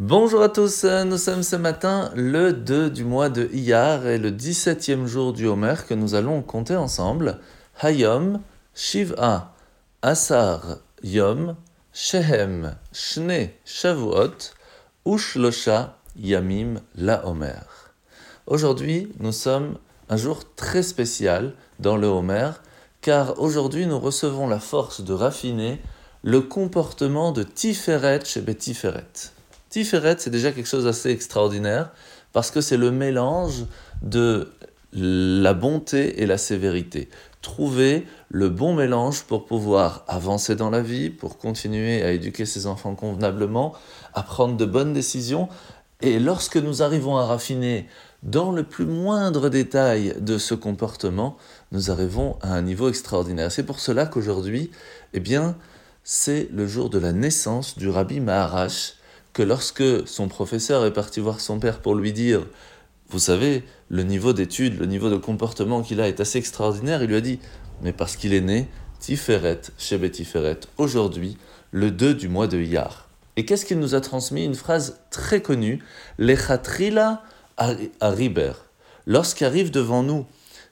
Bonjour à tous, nous sommes ce matin le 2 du mois de Iyar et le 17e jour du Homer que nous allons compter ensemble. Hayom, Shiv'a, Asar, Yom, Shehem, Shne, Shavuot, Ushlosha, Yamim, La Homer. Aujourd'hui, nous sommes un jour très spécial dans le Homer car aujourd'hui nous recevons la force de raffiner le comportement de Tiferet chez Betiferet. Tiferet, c'est déjà quelque chose d'assez extraordinaire parce que c'est le mélange de la bonté et la sévérité. Trouver le bon mélange pour pouvoir avancer dans la vie, pour continuer à éduquer ses enfants convenablement, à prendre de bonnes décisions. Et lorsque nous arrivons à raffiner dans le plus moindre détail de ce comportement, nous arrivons à un niveau extraordinaire. C'est pour cela qu'aujourd'hui, eh bien, c'est le jour de la naissance du rabbi Maharash, que lorsque son professeur est parti voir son père pour lui dire Vous savez, le niveau d'études, le niveau de comportement qu'il a est assez extraordinaire, il lui a dit Mais parce qu'il est né, Tiferet, chez Tiferet, aujourd'hui, le 2 du mois de Iyar. Et qu'est-ce qu'il nous a transmis Une phrase très connue Lechatrila Ariber. Lorsqu'arrivent devant nous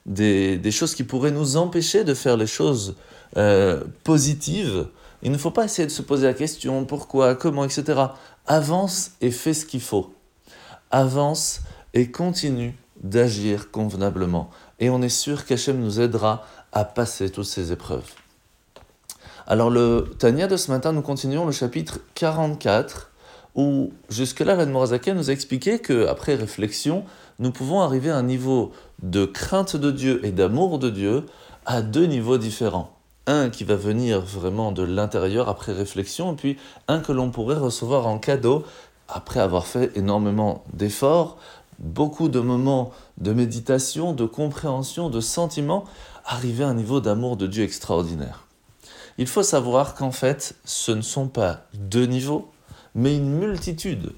des, choses qui pourraient nous empêcher de faire les choses euh, positives, il ne faut pas essayer de se poser la question pourquoi, comment, etc. Avance et fais ce qu'il faut. Avance et continue d'agir convenablement. Et on est sûr qu'Hachem nous aidera à passer toutes ces épreuves. Alors le Tania de ce matin, nous continuons le chapitre 44, où jusque-là, l'Admorazaka nous a expliqué qu'après réflexion, nous pouvons arriver à un niveau de crainte de Dieu et d'amour de Dieu à deux niveaux différents un qui va venir vraiment de l'intérieur après réflexion, puis un que l'on pourrait recevoir en cadeau après avoir fait énormément d'efforts, beaucoup de moments de méditation, de compréhension, de sentiment, arriver à un niveau d'amour de Dieu extraordinaire. Il faut savoir qu'en fait, ce ne sont pas deux niveaux, mais une multitude,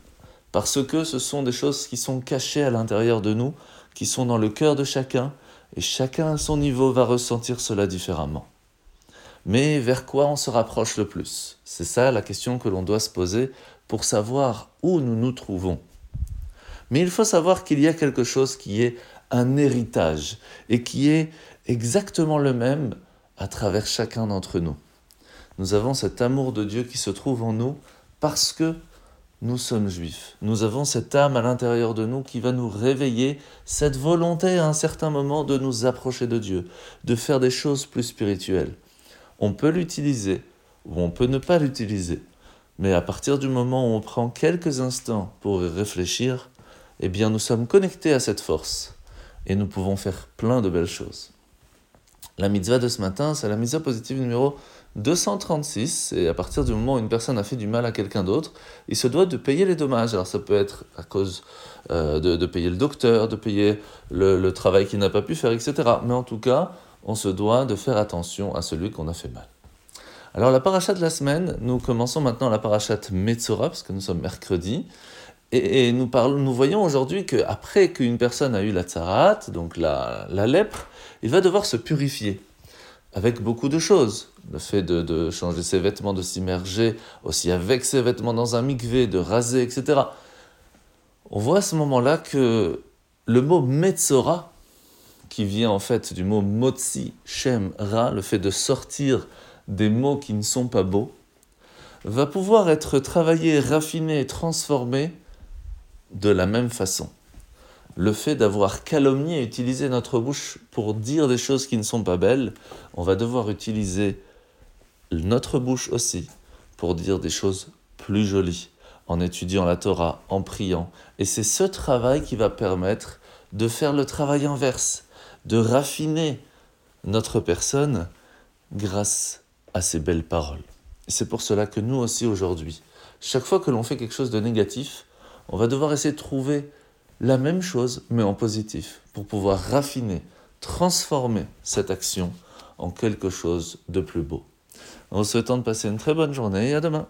parce que ce sont des choses qui sont cachées à l'intérieur de nous, qui sont dans le cœur de chacun, et chacun à son niveau va ressentir cela différemment. Mais vers quoi on se rapproche le plus? C'est ça la question que l'on doit se poser pour savoir où nous nous trouvons. Mais il faut savoir qu'il y a quelque chose qui est un héritage et qui est exactement le même à travers chacun d'entre nous. Nous avons cet amour de Dieu qui se trouve en nous parce que nous sommes juifs. Nous avons cette âme à l'intérieur de nous qui va nous réveiller cette volonté à un certain moment de nous approcher de Dieu, de faire des choses plus spirituelles on peut l'utiliser ou on peut ne pas l'utiliser. Mais à partir du moment où on prend quelques instants pour y réfléchir, eh bien nous sommes connectés à cette force et nous pouvons faire plein de belles choses. La mitzvah de ce matin, c'est la mitzvah positive numéro 236, et à partir du moment où une personne a fait du mal à quelqu'un d'autre, il se doit de payer les dommages. Alors ça peut être à cause euh, de, payer le docteur, de payer le, le travail qu'il n'a pas pu faire, etc. Mais en tout cas, on se doit de faire attention à celui qu'on a fait mal. Alors la paracha de la semaine, nous commençons maintenant la parachat Metzora, parce que nous sommes mercredi, et, nous, parlons, nous voyons aujourd'hui qu'après qu'une personne a eu la tsarat, donc la, lèpre, il va devoir se purifier avec beaucoup de choses. Le fait de, changer ses vêtements, de s'immerger aussi avec ses vêtements dans un mikvé, de raser, etc. On voit à ce moment-là que le mot Metzora, qui vient en fait du mot motzi, shem, ra, le fait de sortir des mots qui ne sont pas beaux, va pouvoir être travaillé, raffiné transformé de la même façon. Le fait d'avoir calomnié et utilisé notre bouche pour dire des choses qui ne sont pas belles, on va devoir utiliser notre bouche aussi pour dire des choses plus jolies, en étudiant la Torah, en priant. Et c'est ce travail qui va permettre de faire le travail inverse, de raffiner notre personne grâce à ces belles paroles. C'est pour cela que nous aussi aujourd'hui, chaque fois que l'on fait quelque chose de négatif, on va devoir essayer de trouver la même chose mais en positif pour pouvoir raffiner, transformer cette action en quelque chose de plus beau. En vous souhaitant de passer une très bonne journée et à demain.